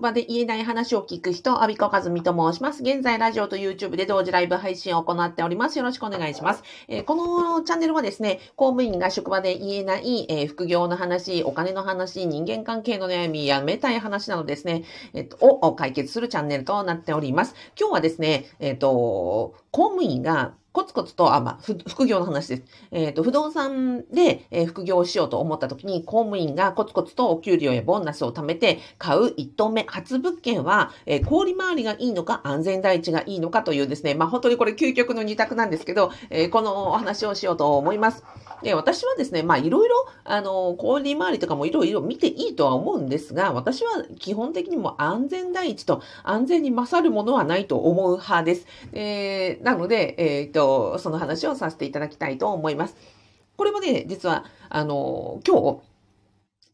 職場で言えない話を聞く人、アビコカズミと申します。現在、ラジオと YouTube で同時ライブ配信を行っております。よろしくお願いします。えー、このチャンネルはですね、公務員が職場で言えない、えー、副業の話、お金の話、人間関係の悩み、やめたい話などですね、えっ、と、を解決するチャンネルとなっております。今日はですね、えっ、と、公務員がコツコツと、あ、まあ、副業の話です。えっ、ー、と、不動産で、えー、副業をしようと思った時に、公務員がコツコツとお給料やボーナスを貯めて買う一棟目、初物件は、えー、氷回りがいいのか、安全第一がいいのかというですね、まあ、本当にこれ究極の二択なんですけど、えこのお話をしようと思います。で、私はですね、まあ、いろいろ、あの、氷回りとかもいろいろ見ていいとは思うんですが、私は基本的にも安全第一と安全に勝るものはないと思う派です。えー、なので、えっ、と、とその話をさせていただきたいと思います。これもね、実は、あの、今日、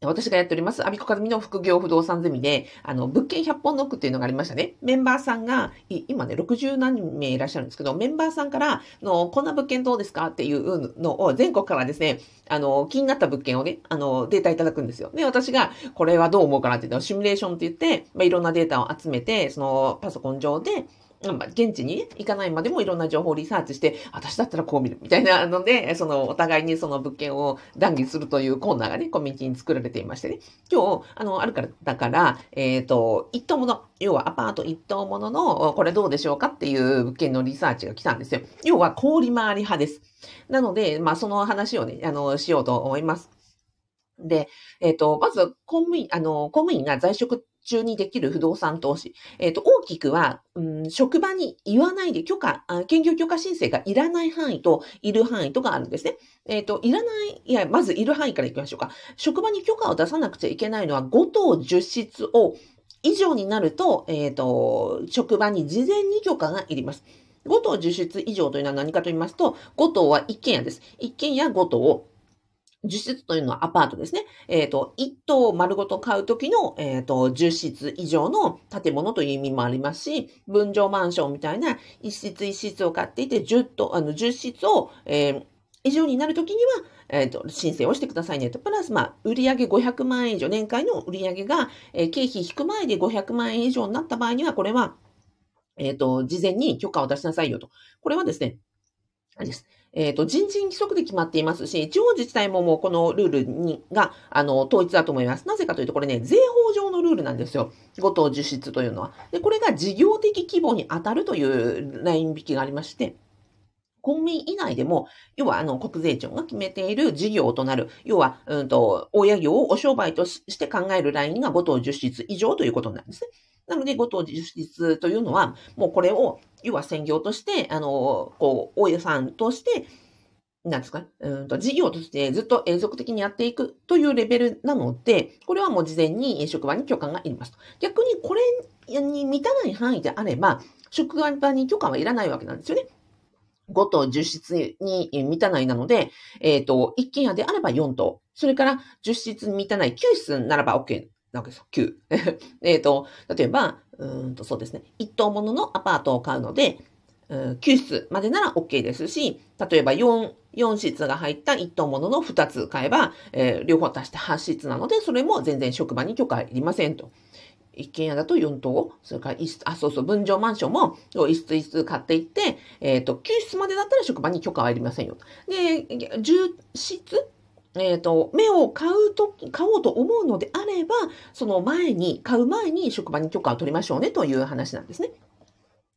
私がやっております、アビコカズミの副業不動産ゼミで、あの、物件100本ノックっていうのがありましたね。メンバーさんが、今ね、60何名いらっしゃるんですけど、メンバーさんから、の、こんな物件どうですかっていうのを、全国からですね、あの、気になった物件をね、あの、データいただくんですよ。で、私が、これはどう思うかなっていうのをシミュレーションって言って、まあ、いろんなデータを集めて、その、パソコン上で、現地に、行かないまでもいろんな情報をリサーチして、私だったらこう見るみたいなので、そのお互いにその物件を談義するというコーナーがね、コミュニティに作られていましてね。今日、あの、あるから、だから、えっ、ー、と、一棟もの、要はアパート一棟ものの、これどうでしょうかっていう物件のリサーチが来たんですよ。要は氷回り派です。なので、まあ、その話をね、あの、しようと思います。で、えっ、ー、と、まず、公務員、あの、公務員が在職中にできる不動産投資。えっ、ー、と、大きくは、うん、職場に言わないで許可、研究許可申請がいらない範囲と、いる範囲とかあるんですね。えっ、ー、と、いらない、いや、まずいる範囲から行きましょうか。職場に許可を出さなくちゃいけないのは5棟10室を以上になると、えっ、ー、と、職場に事前に許可がいります。5棟10室以上というのは何かと言いますと、5棟は一軒家です。一軒家5棟10室というのはアパートですね。えっ、ー、と、1棟丸ごと買うときの、えっ、ー、と、10室以上の建物という意味もありますし、分譲マンションみたいな1室1室を買っていて、10棟、あの、10室を、えー、以上になるときには、えっ、ー、と、申請をしてくださいねと。プラス、まあ、売上500万円以上、年間の売上が、えー、経費引く前で500万円以上になった場合には、これは、えっ、と、事前に許可を出しなさいよと。これはですね、あれです。えっ、ー、と、人事規則で決まっていますし、地方自治体ももうこのルールにが、あの、統一だと思います。なぜかというと、これね、税法上のルールなんですよ。5等実質というのは。で、これが事業的規模に当たるというライン引きがありまして、公務員以外でも、要はあの国税庁が決めている事業となる、要は、うんと、親業をお商売として考えるラインが5等10室以上ということなんですね。なので、5等10室というのは、もうこれを要は専業として、あの、こう、大家さんとして、なんですか、うんと、事業としてずっと永続的にやっていくというレベルなので、これはもう事前に職場に許可がいりますと。逆にこれに満たない範囲であれば、職場に許可はいらないわけなんですよね。5と10室に満たないなので、えっ、ー、と、一軒家であれば4棟。それから10室に満たない9室ならば OK なわけですよ。9。えっと、例えば、うんとそうですね。一棟もののアパートを買うので、9室までなら OK ですし、例えば4、4室が入った1棟ものの2つ買えば、えー、両方足して8室なので、それも全然職場に許可いりませんと。一軒家だと4棟、それから一室、あ、そうそう、分譲マンションも一室一室買っていって、えっ、ー、と、9室までだったら職場に許可はいりませんよ。で、10室えっ、ー、と、目を買うと、買おうと思うのであれば、その前に、買う前に職場に許可を取りましょうねという話なんですね。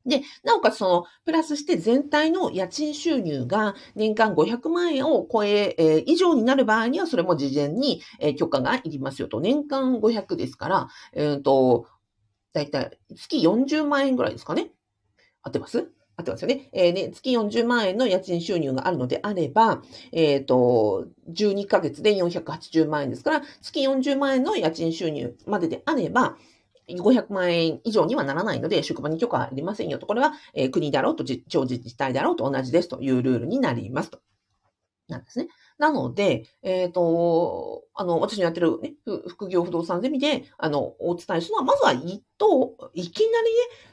で、なおかつその、プラスして全体の家賃収入が年間500万円を超え、えー、以上になる場合には、それも事前に、えー、許可がいりますよと。年間500ですから、えっ、ー、と、だいたい月40万円ぐらいですかね。合ってます？合ってますよね。えー、ね、月40万円の家賃収入があるのであれば、えっ、ー、と、12ヶ月で480万円ですから、月40万円の家賃収入までであれば、500万円以上にはならないので、職場に許可ありませんよと。これは、えー、国だろうと、地方自治体だろうと同じですというルールになりますと。なんですね。なので、えっ、ー、と、あの、私のやってるね、副業不動産ゼミで、あの、お伝えするのは、まずは一棟、いきなり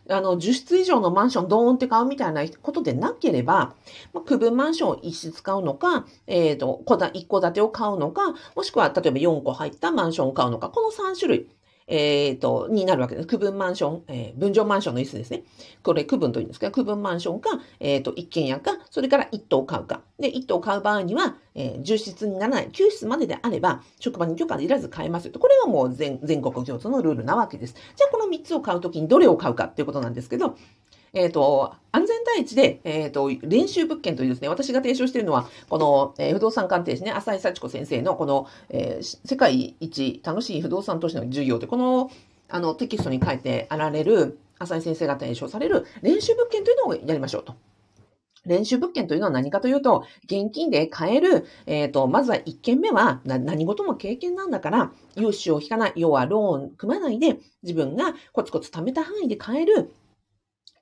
ね、あの、10室以上のマンションドーンって買うみたいなことでなければ、まあ、区分マンションを一室買うのか、えっ、ー、と、一戸建てを買うのか、もしくは、例えば4個入ったマンションを買うのか、この3種類。えっ、と、になるわけです。区分マンション、えー、分譲マンションの椅子ですね。これ区分というんですけど、区分マンションか、えっ、と、一軒家か、それから一棟買うか。で、一棟買う場合には、えー、重室にならない、9室までであれば、職場に許可いらず買えますよと。これはもう全全国共通のルールなわけです。じゃあ、この3つを買うときにどれを買うかっていうことなんですけど、えっ、ー、と、安全第一で、えっ、ー、と、練習物件というですね、私が提唱しているのは、この、えー、不動産鑑定士ね、浅井幸子先生のこの、え世界一楽しい不動産投資の授業で、この、あの、テキストに書いてあられる、浅井先生が提唱される練習物件というのをやりましょうと。練習物件というのは何かというと、現金で買える、えっ、ー、と、まずは1件目は何事も経験なんだから、融資を引かない、要はローン組まないで、自分がコツコツ貯めた範囲で買える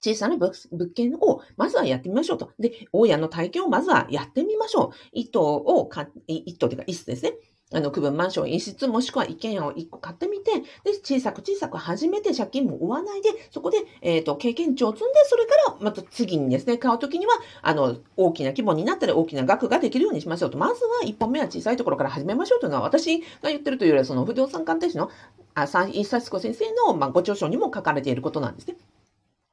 小さな物件をまずはやってみましょうと。で、大家の体験をまずはやってみましょう。一棟をか、一棟というか一室ですね。あの、区分マンション一室もしくは一軒家を一個買ってみて、で、小さく小さく始めて借金も負わないで、そこで、えっ、ー、と、経験値を積んで、それからまた次にですね、買うときには、あの、大きな規模になったり大きな額ができるようにしましょうと。まずは一本目は小さいところから始めましょうというのは、私が言ってるというよりは、その不動産鑑定士の、あ、一冊子先生の、まあ、ご著書にも書かれていることなんですね。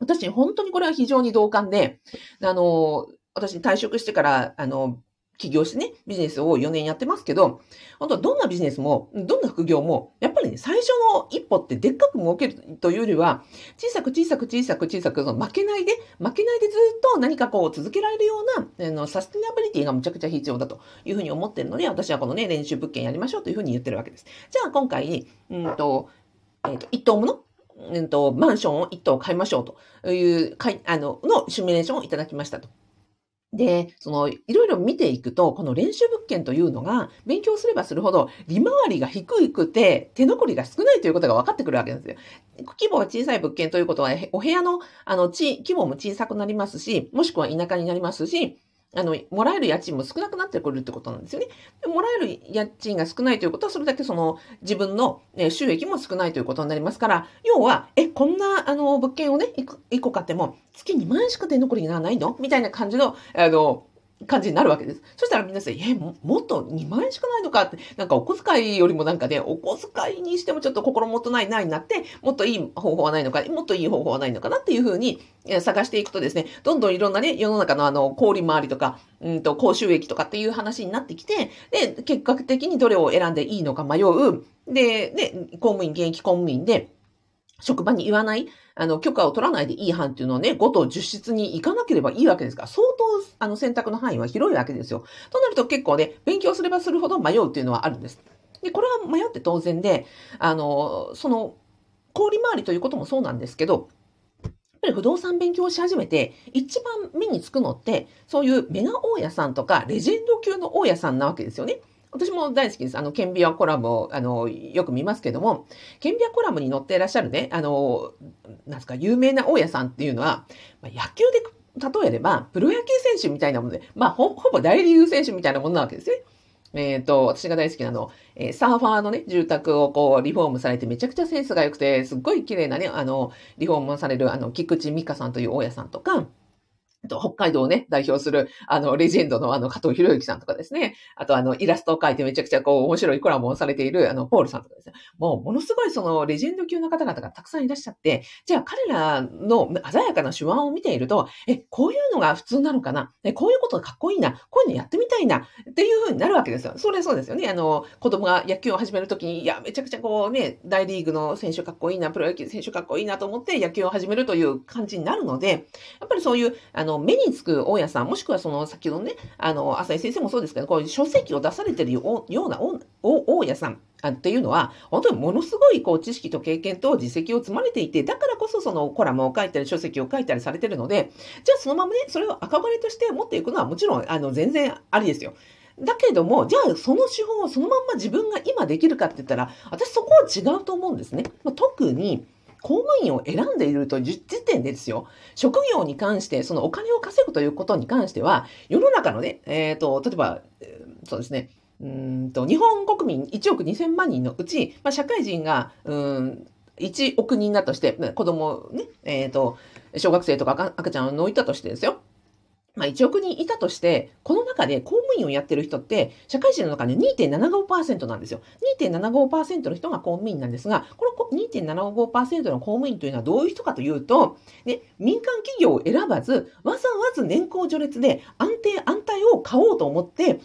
私、本当にこれは非常に同感で、あの、私退職してから、あの、起業してね、ビジネスを4年やってますけど、本当はどんなビジネスも、どんな副業も、やっぱりね、最初の一歩ってでっかく儲けるというよりは、小さく小さく小さく小さく、その負けないで、負けないでずっと何かこう続けられるような、あの、サステナビリティがむちゃくちゃ必要だというふうに思ってるので、私はこのね、練習物件やりましょうというふうに言ってるわけです。じゃあ今回、うんと、えっ、ー、と、一等ものうんと、マンションを一棟買いましょうという、かい、あの、のシミュレーションをいただきましたと。で、その、いろいろ見ていくと、この練習物件というのが、勉強すればするほど、利回りが低くて、手残りが少ないということが分かってくるわけなんですよ。規模が小さい物件ということは、お部屋の、あの、地、規模も小さくなりますし、もしくは田舎になりますし、あの、もらえる家賃も少なくなってくるってことなんですよね。もらえる家賃が少ないということは、それだけその自分の収益も少ないということになりますから、要は、え、こんな、あの、物件をね、1個買っても、月2万円しか出残りにならないの？みたいな感じの、あの、感じになるわけです。そしたら皆さん、え、もっと2万円しかないのかって、なんかお小遣いよりもなんかね、お小遣いにしてもちょっと心もとないないになって、もっといい方法はないのか、もっといい方法はないのかなっていうふうに探していくとですね、どんどんいろんなね、世の中のあの、小売回りとか、うんと、高収益とかっていう話になってきて、で、結果的にどれを選んでいいのか迷う。で、で、公務員、現役公務員で、職場に言わない、あの、許可を取らないでいい班っていうのをね、5と10室に行かなければいいわけですから、相当、あの、選択の範囲は広いわけですよ。となると結構ね、勉強すればするほど迷うっていうのはあるんです。で、これは迷って当然で、あの、その、氷回りということもそうなんですけど、やっぱり不動産勉強し始めて、一番目につくのって、そういうメガ大家さんとか、レジェンド級の大家さんなわけですよね。私も大好きです。あの、ケンビアコラムを、あの、よく見ますけども、ケンビアコラムに載っていらっしゃるね、あの、なんすか、有名な大家さんっていうのは、まあ、野球で例えれば、プロ野球選手みたいなもので、まあ、ほ、ほぼ大リーグ選手みたいなものなわけですね。えっ、ー、と、私が大好きなの、えー、サーファーのね、住宅をこう、リフォームされてめちゃくちゃセンスが良くて、すっごい綺麗なね、あの、リフォームされる、あの、菊池美香さんという大家さんとか、と北海道をね、代表する、あの、レジェンドのあの、加藤博之さんとかですね。あと、あの、イラストを描いてめちゃくちゃこう、面白いコラボをされている、あの、ポールさんとかですね。もう、ものすごいその、レジェンド級の方々がたくさんいらっしゃって、じゃあ彼らの鮮やかな手腕を見ていると、え、こういうのが普通なのかな？え、こういうことがかっこいいな？こういうのやってみたいな？っていう風になるわけですよ。それそうですよね。あの、子供が野球を始めるときに、いや、めちゃくちゃこうね、大リーグの選手かっこいいな、プロ野球選手かっこいいなと思って野球を始めるという感じになるので、やっぱりそういう、あのの、目につく大家さん、もしくはその、先ほどね、あの、浅井先生もそうですけど、こういう書籍を出されてるような大家さんっていうのは、本当にものすごいこう知識と経験と実績を積まれていて、だからこそそのコラムを書いたり書籍を書いたりされてるので、じゃあそのままね、それを赤羽として持っていくのはもちろん、あの、全然ありですよ。だけども、じゃあその手法をそのまんま自分が今できるかって言ったら、私そこは違うと思うんですね。まあ、特に、公務員を選んでいるという時点でですよ、職業に関して、そのお金を稼ぐということに関しては、世の中のね、えっ、ー、と、例えば、そうですね、うんと、日本国民1億2000万人のうち、まあ、社会人が、うん、1億人だとして、子供ね、えっ、ー、と、小学生とか赤ちゃんを抜いたとしてですよ。まあ、1億人いたとして、この中で公務員をやってる人って、社会人の中で2.75%なんですよ。2.75%の人が公務員なんですが、この2.75%の公務員というのはどういう人かというと、ね、民間企業を選ばず、わざわざ年功序列で安定安泰を買おうと思って、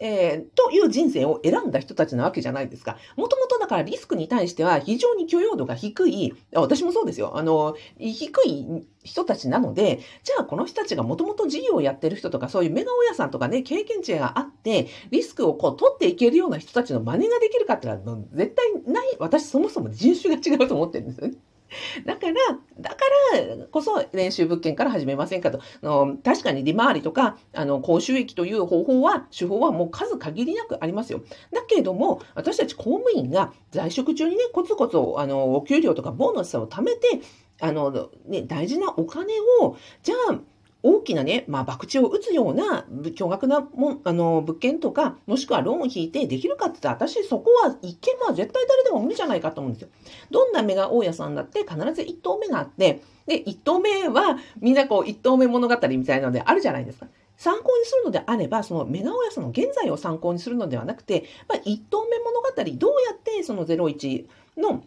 で、えー、という人生を選んだ人たちなわけじゃないですか。もともとだからリスクに対しては非常に許容度が低い、私もそうですよ。あの、低い人たちなので、じゃあこの人たちがもともと事業をやってる人とか、そういうメガ親さんとかね、経験値があって、リスクをこう取っていけるような人たちの真似ができるかってのは、絶対ない、私そもそも人種が違うと思ってるんですよね。だから、だからこそ練習物件から始めませんかと。の確かに利回りとか、あの、高収益という方法は、手法はもう数限りなくありますよ。だけれども、私たち公務員が在職中にね、コツコツ、あの、お給料とかボーナスを貯めて、あの、ね、大事なお金を、じゃあ、大きなね、まあ、博打を打つような、巨額なもあの物件とか、もしくはローンを引いてできるかって言ったら、私そこは一見まあ絶対誰でも無理じゃないかと思うんですよ。どんな目が大家さんだって必ず一棟目があって、で、一棟目はみんなこう一棟目物語みたいなのであるじゃないですか。参考にするのであれば、そのメガ大家さんの現在を参考にするのではなくて、まあ、一棟目物語、どうやってその01の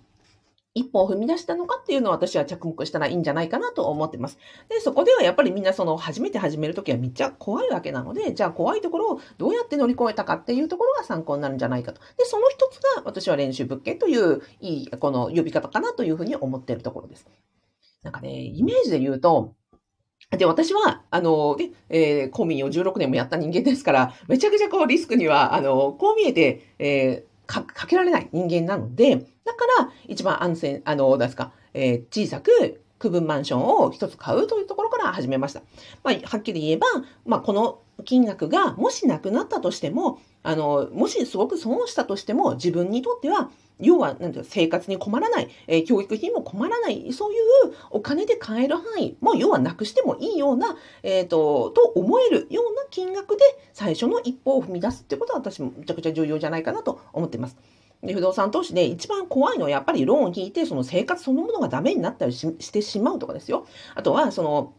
一歩を踏み出したのかっていうのを私は着目したらいいんじゃないかなと思ってます。で、そこではやっぱりみんなその初めて始めるときはめっちゃ怖いわけなので、じゃあ怖いところをどうやって乗り越えたかっていうところが参考になるんじゃないかと。で、その一つが私は練習物件といういいこの呼び方かなというふうに思っているところです。なんかね、イメージで言うと、で、私は、あの、ね、えー、公民を16年もやった人間ですから、めちゃくちゃこうリスクには、あの、こう見えて、えーかけられない人間なので、だから一番安全、あの、ですか、えー、小さく区分マンションを一つ買うというところから始めました。まあ、はっきり言えば、まあ、この金額がもしなくなったとしても、あの、もしすごく損したとしても、自分にとっては要は、なんていう生活に困らない、えー、教育費も困らない、そういうお金で買える範囲、もう要はなくしてもいいような、えっ、ー、と、と思えるような金額で最初の一歩を踏み出すってことは私もめちゃくちゃ重要じゃないかなと思ってます。で不動産投資で一番怖いのはやっぱりローンを引いて、その生活そのものがダメになったりしてしまうとかですよ。あとは、その、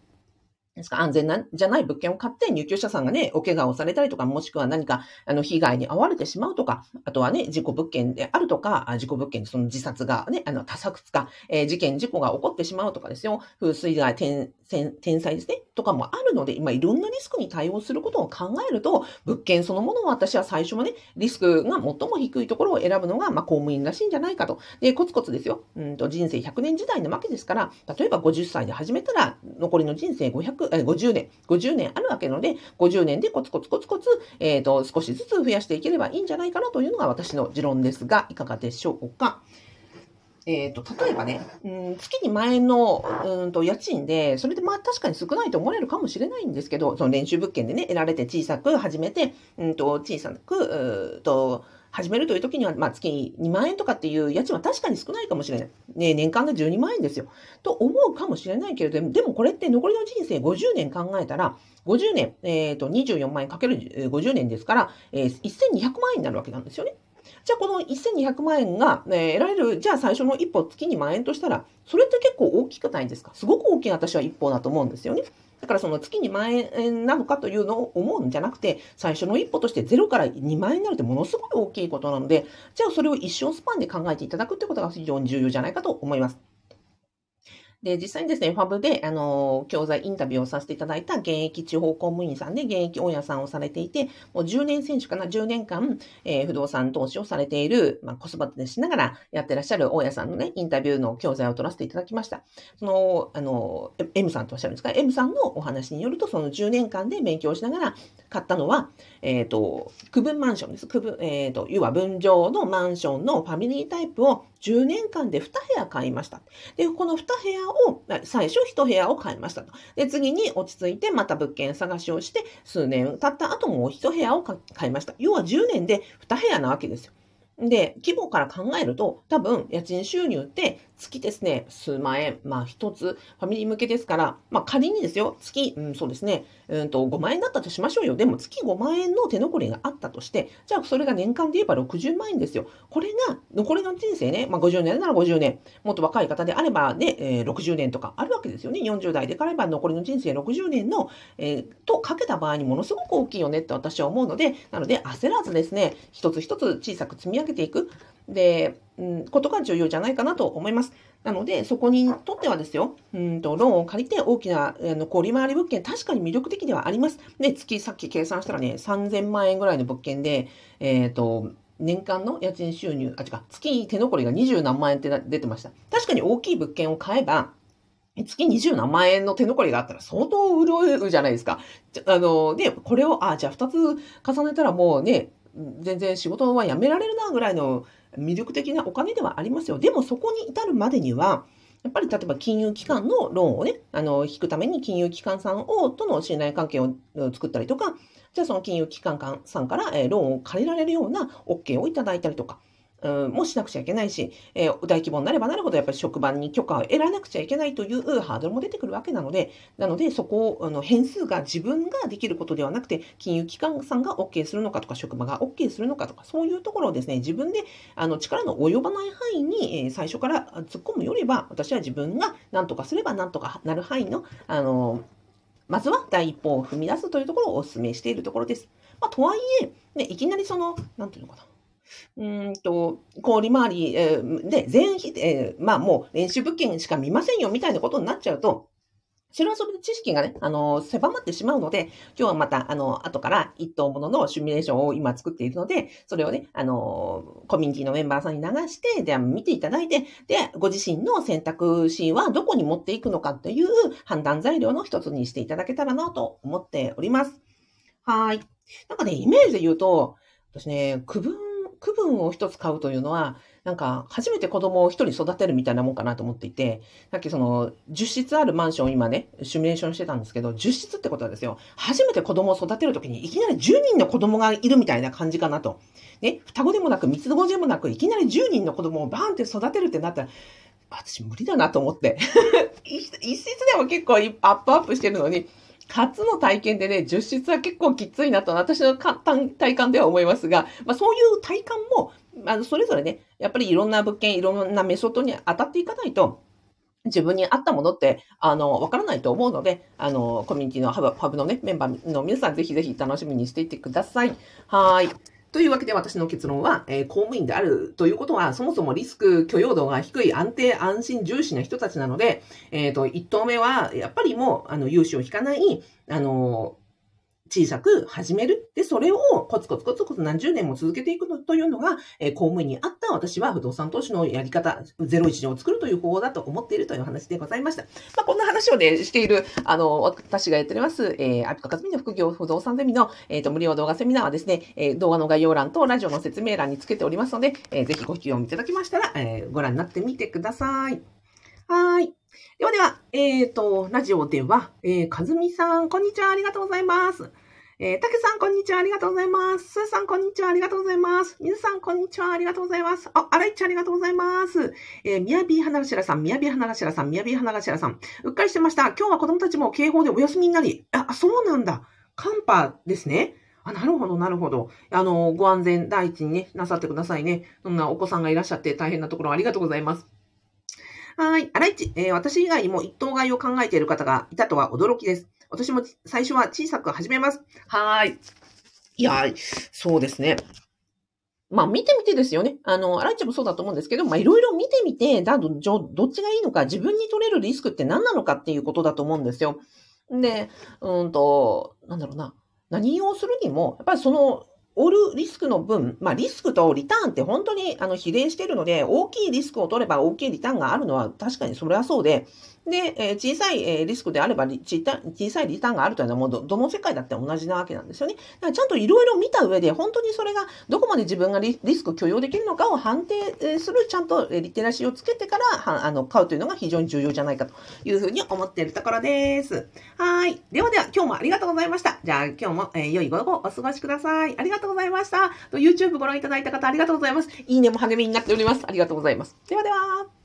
ですか？安全なん、じゃない物件を買って入居者さんがね、お怪我をされたりとか、もしくは何か、あの、被害に遭われてしまうとか、あとはね、事故物件であるとか、事故物件その自殺がね、あの、他殺か、えー、事件、事故が起こってしまうとかですよ。風水害、天、天災ですね、とかもあるので、今いろんなリスクに対応することを考えると、物件そのものを私は最初はね、リスクが最も低いところを選ぶのが、まあ、公務員らしいんじゃないかと。で、コツコツですよ。うんと、人生100年時代なわけですから、例えば50歳で始めたら、残りの人生500、え50年、50年あるわけので、50年でコツコツコツコツ、えっ、ー、と、少しずつ増やしていければいいんじゃないかなというのが私の持論ですが、いかがでしょうか？えっ、ー、と、例えばね、うん、月に万円の、うんと、家賃で、それでまあ確かに少ないと思われるかもしれないんですけど、その練習物件でね、得られて小さく始めて、うんと、小さく、うと、始めるという時には、まあ、月2万円とかっていう家賃は確かに少ないかもしれない。ね、年間で12万円ですよ。と思うかもしれないけれども、でもこれって残りの人生50年考えたら、50年、えっ、ー、と、24万円かける50年ですから、えー、1200万円になるわけなんですよね。じゃあこの1200万円が、え、得られる、じゃあ最初の一歩月に万円としたら、それって結構大きくないですか？すごく大きな私は一歩だと思うんですよね。だからその月2万円なのかというのを思うんじゃなくて、最初の一歩として0から2万円になるってものすごい大きいことなので、じゃあそれを一生スパンで考えていただくってことが非常に重要じゃないかと思います。で、実際にですね、ファブで、あの、教材インタビューをさせていただいた現役地方公務員さんで、現役大家さんをされていて、もう10年選手かな、10年間、えー、不動産投資をされている、まあ、子育てしながらやってらっしゃる大家さんのね、インタビューの教材を取らせていただきました。その、あの、M さんとおっしゃるんですか？M さんのお話によると、その10年間で勉強しながら買ったのは、えっ、ー、と、区分マンションです。区分、えっ、ー、と、要は分譲のマンションのファミリータイプを10年間で2部屋買いました。で、この2部屋を、最初1部屋を買いましたと。で、次に落ち着いてまた物件探しをして、数年経った後もう1部屋を買いました。要は10年で2部屋なわけですよ。で、規模から考えると、多分、家賃収入って月ですね、数万円、まあ一つ、ファミリー向けですから、まあ仮にですよ、月、うん、そうですね、うんと5万円だったとしましょうよ。でも月5万円の手残りがあったとして、じゃあそれが年間で言えば60万円ですよ。これが残りの人生ね、まあ50年なら50年、もっと若い方であればね、えー、60年とかあるわけですよね。40代であれば残りの人生60年の、えー、とかけた場合にものすごく大きいよねって私は思うので、なので焦らずですね、一つ一つ小さく積み上げていく。で、うん、ことが重要じゃないかなと思います。なので、そこにとってはですよ、うんと、ローンを借りて大きな、あの、利回り物件、確かに魅力的ではあります。で、月、さっき計算したらね、3000万円ぐらいの物件で、えっ、ー、と、年間の家賃収入、あ、違う、月手残りが20何万円って出てました。確かに大きい物件を買えば、月20何万円の手残りがあったら相当潤えるじゃないですか。あの、で、これを、あ、じゃあ2つ重ねたらもうね、全然仕事は辞められるなぐらいの魅力的なお金ではありますよ。でもそこに至るまでには、やっぱり例えば金融機関のローンをね、あの、引くために金融機関さんを、との信頼関係を作ったりとか、じゃあその金融機関さんから、えローンを借りられるような OK をいただいたりとか、うん、もしなくちゃいけないし、えー、大規模になればなるほどやっぱり職場に許可を得られなくちゃいけないというハードルも出てくるわけなので、なのでそこを、あの、変数が自分ができることではなくて、金融機関さんが OK するのかとか、職場が OK するのかとか、そういうところをですね、自分で、あの、力の及ばない範囲に、えー、最初から突っ込むよりは、私は自分が何とかすれば何とかなる範囲の、あの、まずは第一歩を踏み出すというところをお勧めしているところです。まあ、とはいえ、ね、いきなりその、なんていうのかな。うんと、氷回り、えー、で、全否定、まあもう練習物件しか見ませんよみたいなことになっちゃうと、それはそれで知識がね、あの、狭まってしまうので、今日はまた、あの、後から一等もののシミュレーションを今作っているので、それをね、あの、コミュニティのメンバーさんに流して、で、見ていただいて、で、ご自身の選択肢はどこに持っていくのかっていう判断材料の一つにしていただけたらなと思っております。はい。なんかね、イメージで言うと、私ね、区分区分を一つ買うというのは、なんか、初めて子供を一人育てるみたいなもんかなと思っていて、さっきその、10室あるマンション今ね、シミュレーションしてたんですけど、10室ってことはですよ、初めて子供を育てるときにいきなり10人の子供がいるみたいな感じかなと。ね、双子でもなく、三つ子でもなく、いきなり10人の子供をバーンって育てるってなったら、私無理だなと思って。一室でも結構アップアップしてるのに、初の体験でね、10室は結構きついなと、私の体感では思いますが、まあ、そういう体感も、あの、それぞれね、やっぱりいろんな物件、いろんなメソッドに当たっていかないと、自分に合ったものって、あの、わからないと思うので、あの、コミュニティのハブハブのね、メンバーの皆さん、ぜひぜひ楽しみにしていてください。はい。というわけで私の結論は、えー、公務員であるということは、そもそもリスク許容度が低い安定安心重視な人たちなので、えっ、ー、と、一投目は、やっぱりもう、あの、融資を引かない、あの、小さく始める。で、それをコツコツコツコツ何十年も続けていくというのが、えー、公務員にあった私は不動産投資のやり方、01を作るという方法だと思っているという話でございました。まあ、こんな話をね、している、あの、私がやっております、えー、アピカカズミの副業不動産ゼミの、えっ、ー、と、無料動画セミナーはですね、えー、動画の概要欄とラジオの説明欄につけておりますので、えー、ぜひご興味いただきましたら、えー、ご覧になってみてください。はい。ではでは、えっ、ー、と、ラジオでは、えー、かずみさん、こんにちは、ありがとうございます。えー、たけさん、こんにちは。ありがとうございます。すーさん、こんにちは。ありがとうございます。みずさん、こんにちは。ありがとうございます。あ、あらいちゃん、ありがとうございます。えー、みやび花頭さん、みやび花頭さん、みやび花頭さん。うっかりしてました。今日は子供たちも警報でお休みになり、あ、そうなんだ。寒波ですね。あ、なるほど、なるほど。あの、ご安全第一にね、なさってくださいね。そんなお子さんがいらっしゃって大変なところありがとうございます。はい。あらいち、えー、私以外にも一等買いを考えている方がいたとは驚きです。私も最初は小さく始めます。はい。いや、そうですね。まあ見てみてですよね。あの、あらいちもそうだと思うんですけど、まあいろいろ見てみて、だど、どっちがいいのか、自分に取れるリスクって何なのかっていうことだと思うんですよ。で、うんと、なんだろうな。何をするにも、やっぱりその、おるリスクの分、まあリスクとリターンって本当にあの比例してるので、大きいリスクを取れば大きいリターンがあるのは確かにそれはそうで、で、えー、小さい、えー、リスクであれば小さいリターンがあるというのはもうどどの世界だって同じなわけなんですよね。だからちゃんといろいろ見た上で、本当にそれがどこまで自分がリスク許容できるのかを判定する、ちゃんとリテラシーをつけてからはあの買うというのが非常に重要じゃないかというふうに思っているところです。はい。ではでは、今日もありがとうございました。じゃあ今日も、えー、良い午後をお過ごしください。ありがとうございました。YouTube ご覧いただいた方ありがとうございます。いいねも励みになっております。ありがとうございます。ではでは。